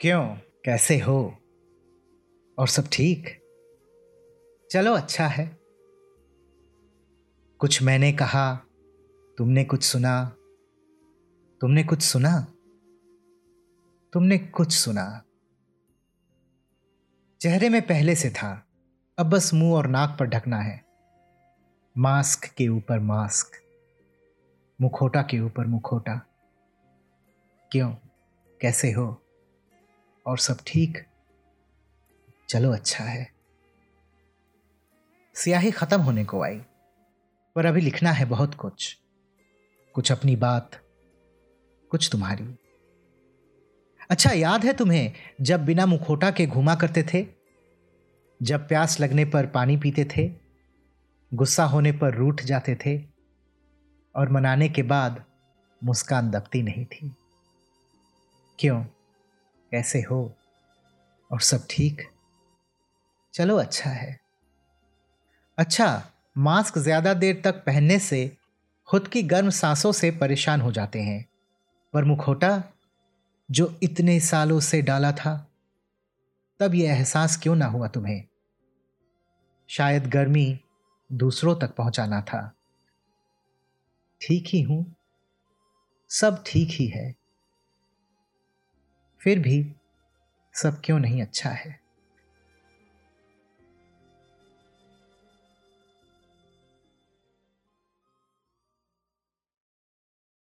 क्यों? कैसे हो? और सब ठीक? चलो अच्छा है। कुछ मैंने कहा, तुमने कुछ सुना। तुमने कुछ सुना? तुमने कुछ सुना? चेहरे में पहले से था। अब बस मुँह और नाक पर ढकना है। मास्क के ऊपर मास्क। मुखोटा के ऊपर मुखोटा। क्यों? कैसे हो? और सब ठीक। चलो अच्छा है। स्याही खत्म होने को आई, पर अभी लिखना है बहुत कुछ। कुछ अपनी बात, कुछ तुम्हारी। अच्छा याद है तुम्हें जब बिना मुखोटा के घुमा करते थे? जब प्यास लगने पर पानी पीते थे? गुस्सा होने पर रूठ जाते थे? और मनाने के बाद मुस्कान दबती नहीं थी। क्यों? कैसे हो? और सब ठीक? चलो अच्छा है। अच्छा मास्क ज़्यादा देर तक पहनने से खुद की गर्म सांसों से परेशान हो जाते हैं। पर मुखोटा, जो इतने सालों से डाला था, तब यह एहसास क्यों ना हुआ तुम्हें? शायद गर्मी दूसरों तक पहुंचाना था। ठीक ही हूँ। सब ठीक ही है। फिर भी सब क्यों नहीं अच्छा है?